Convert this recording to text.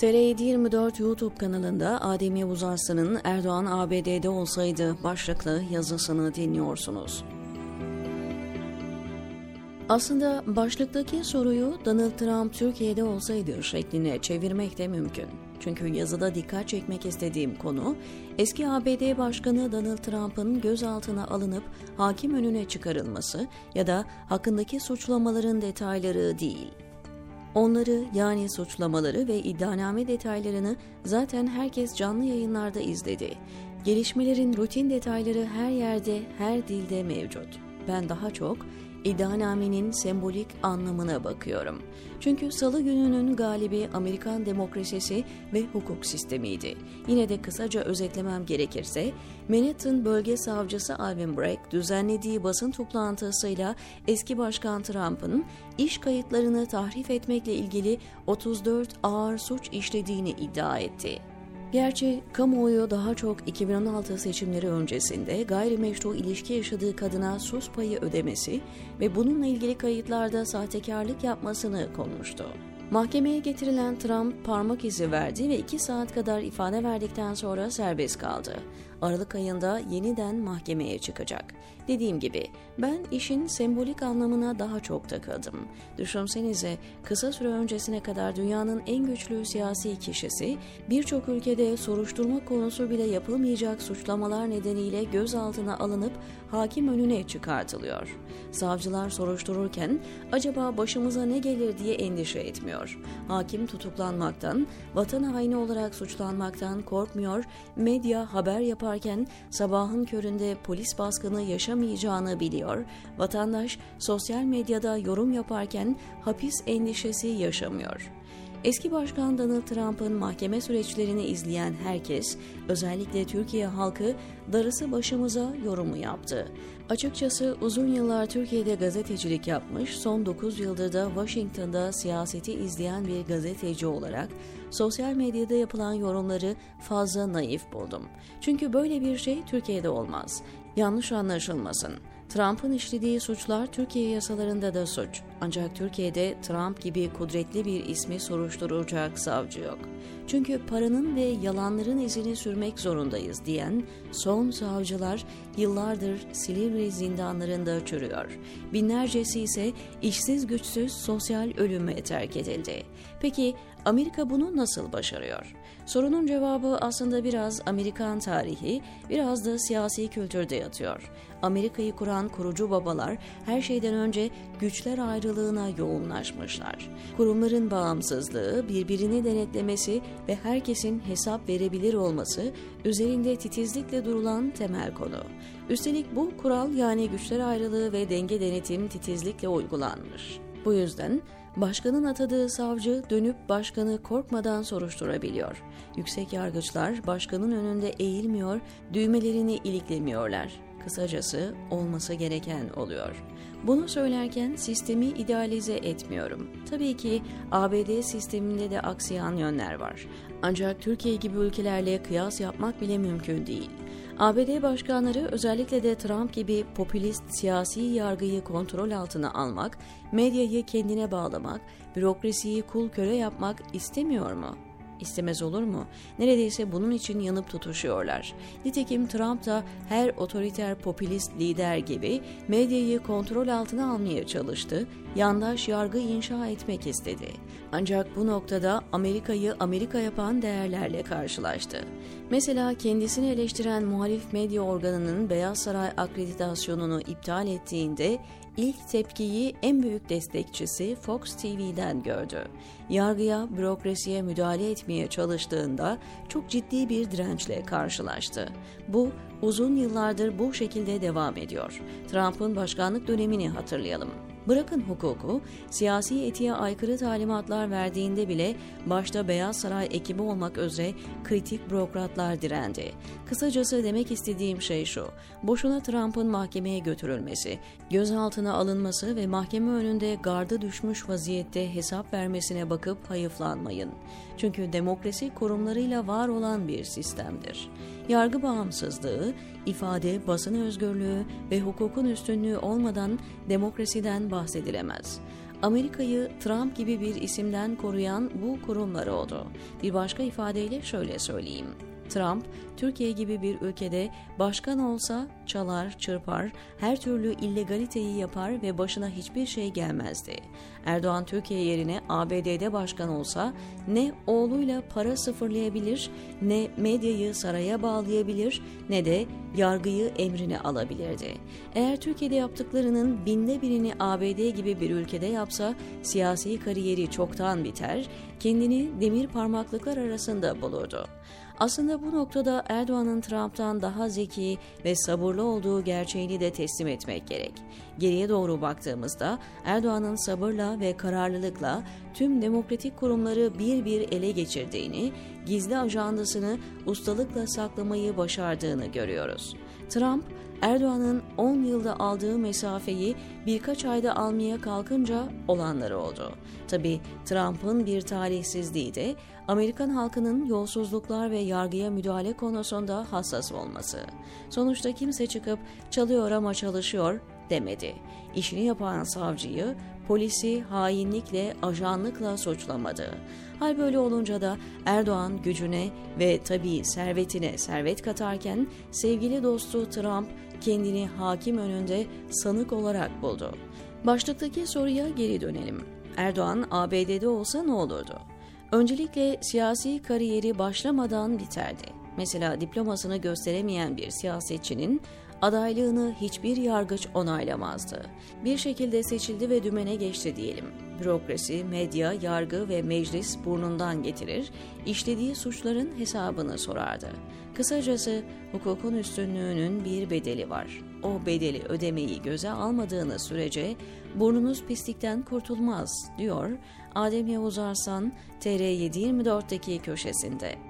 TR724 YouTube kanalında Adem Yavuz Arslan'ın Erdoğan ABD'de olsaydı başlıklı yazısını dinliyorsunuz. Aslında başlıktaki soruyu Donald Trump Türkiye'de olsaydı şekline çevirmek de mümkün. Çünkü yazıda dikkat çekmek istediğim konu eski ABD Başkanı Donald Trump'ın gözaltına alınıp hakim önüne çıkarılması ya da hakkındaki suçlamaların detayları değil. Onları yani suçlamaları ve iddianame detaylarını zaten herkes canlı yayınlarda izledi. Gelişmelerin rutin detayları her yerde, her dilde mevcut. Ben daha çok iddianamenin sembolik anlamına bakıyorum. Çünkü salı gününün galibi Amerikan demokrasisi ve hukuk sistemiydi. Yine de kısaca özetlemem gerekirse, Manhattan Bölge Savcısı Alvin Bragg düzenlediği basın toplantısıyla eski başkan Trump'ın iş kayıtlarını tahrif etmekle ilgili 34 ağır suç işlediğini iddia etti. Gerçi kamuoyu daha çok 2016 seçimleri öncesinde gayrimeşru ilişki yaşadığı kadına sus payı ödemesi ve bununla ilgili kayıtlarda sahtekarlık yapmasını konuştu. Mahkemeye getirilen Trump parmak izi verdi ve 2 saat kadar ifade verdikten sonra serbest kaldı. Aralık ayında yeniden mahkemeye çıkacak. Dediğim gibi ben işin sembolik anlamına daha çok takıldım. Düşünsenize kısa süre öncesine kadar dünyanın en güçlü siyasi kişisi birçok ülkede soruşturma konusu bile yapılmayacak suçlamalar nedeniyle gözaltına alınıp hakim önüne çıkartılıyor. Savcılar soruştururken acaba başımıza ne gelir diye endişe etmiyor. Hakim tutuklanmaktan, vatan haini olarak suçlanmaktan korkmuyor, medya haber yaparken sabahın köründe polis baskını yaşamayacağını biliyor, vatandaş sosyal medyada yorum yaparken hapis endişesi yaşamıyor.'' Eski Başkan Donald Trump'ın mahkeme süreçlerini izleyen herkes, özellikle Türkiye halkı darısı başımıza yorumu yaptı. Açıkçası uzun yıllar Türkiye'de gazetecilik yapmış, son 9 yıldır da Washington'da siyaseti izleyen bir gazeteci olarak sosyal medyada yapılan yorumları fazla naif buldum. Çünkü böyle bir şey Türkiye'de olmaz. Yanlış anlaşılmasın. Trump'ın işlediği suçlar Türkiye yasalarında da suç. Ancak Türkiye'de Trump gibi kudretli bir ismi soruşturacak savcı yok. Çünkü paranın ve yalanların izini sürmek zorundayız diyen son savcılar yıllardır Silivri zindanlarında çürüyor. Binlercesi ise işsiz güçsüz sosyal ölüme terk edildi. Peki Amerika bunu nasıl başarıyor? Sorunun cevabı aslında biraz Amerikan tarihi, biraz da siyasi kültürde yatıyor. Amerika'yı kuran kurucu babalar her şeyden önce güçler ayrılığına yoğunlaşmışlar. Kurumların bağımsızlığı, birbirini denetlemesi ve herkesin hesap verebilir olması üzerinde titizlikle durulan temel konu. Üstelik bu kural yani güçler ayrılığı ve denge denetim titizlikle uygulanmış. Bu yüzden başkanın atadığı savcı dönüp başkanı korkmadan soruşturabiliyor. Yüksek yargıçlar başkanın önünde eğilmiyor, düğmelerini iliklemiyorlar. Kısacası olması gereken oluyor. Bunu söylerken sistemi idealize etmiyorum. Tabii ki ABD sisteminde de aksiyan yönler var. Ancak Türkiye gibi ülkelerle kıyas yapmak bile mümkün değil. ABD başkanları özellikle de Trump gibi popülist siyasi yargıyı kontrol altına almak, medyayı kendine bağlamak, bürokrasiyi kul köle yapmak istemiyor mu? İstemez olur mu? Neredeyse bunun için yanıp tutuşuyorlar. Nitekim Trump da her otoriter popülist lider gibi medyayı kontrol altına almaya çalıştı, yandaş yargı inşa etmek istedi. Ancak bu noktada Amerika'yı Amerika yapan değerlerle karşılaştı. Mesela kendisini eleştiren muhalif medya organının Beyaz Saray akreditasyonunu iptal ettiğinde ilk tepkiyi en büyük destekçisi Fox TV'den gördü. Yargıya, bürokrasiye müdahale etmeye çalıştığında çok ciddi bir dirençle karşılaştı. Bu uzun yıllardır bu şekilde devam ediyor. Trump'ın başkanlık dönemini hatırlayalım. Bırakın hukuku, siyasi etiğe aykırı talimatlar verdiğinde bile başta Beyaz Saray ekibi olmak üzere kritik bürokratlar direndi. Kısacası demek istediğim şey şu, boşuna Trump'ın mahkemeye götürülmesi, gözaltına alınması ve mahkeme önünde gardı düşmüş vaziyette hesap vermesine bakıp hayıflanmayın. Çünkü demokrasi kurumlarıyla var olan bir sistemdir. Yargı bağımsızlığı, ifade, basın özgürlüğü ve hukukun üstünlüğü olmadan demokrasiden bahsedilemez. Amerika'yı Trump gibi bir isimden koruyan bu kurumlar oldu. Bir başka ifadeyle şöyle söyleyeyim. Trump, Türkiye gibi bir ülkede başkan olsa çalar, çırpar, her türlü illegaliteyi yapar ve başına hiçbir şey gelmezdi. Erdoğan Türkiye yerine ABD'de başkan olsa ne oğluyla para sıfırlayabilir, ne medyayı saraya bağlayabilir, ne de yargıyı emrine alabilirdi. Eğer Türkiye'de yaptıklarının binde birini ABD gibi bir ülkede yapsa siyasi kariyeri çoktan biter, kendini demir parmaklıklar arasında bulurdu. Aslında bu noktada Erdoğan'ın Trump'tan daha zeki ve sabırlı olduğu gerçeğini de teslim etmek gerek. Geriye doğru baktığımızda Erdoğan'ın sabırla ve kararlılıkla tüm demokratik kurumları bir bir ele geçirdiğini, gizli ajandasını ustalıkla saklamayı başardığını görüyoruz. Trump, Erdoğan'ın 10 yılda aldığı mesafeyi birkaç ayda almaya kalkınca olanları oldu. Tabi Trump'ın bir talihsizliği de Amerikan halkının yolsuzluklar ve yargıya müdahale konusunda hassas olması. Sonuçta kimse çıkıp çalıyor ama çalışıyor demedi. İşini yapan savcıyı polisi hainlikle, ajanlıkla suçlamadı. Hal böyle olunca da Erdoğan gücüne ve tabii servetine servet katarken sevgili dostu Trump kendini hakim önünde sanık olarak buldu. Başlıktaki soruya geri dönelim. Erdoğan ABD'de olsa ne olurdu? Öncelikle siyasi kariyeri başlamadan biterdi. Mesela diplomasını gösteremeyen bir siyasetçinin Adaylığını hiçbir yargıç onaylamazdı. Bir şekilde seçildi ve dümene geçti diyelim. Bürokrasi, medya, yargı ve meclis burnundan getirir, işlediği suçların hesabını sorardı. Kısacası hukukun üstünlüğünün bir bedeli var. O bedeli ödemeyi göze almadığınız sürece burnunuz pislikten kurtulmaz, diyor Adem Yavuz Arslan TR724'deki köşesinde.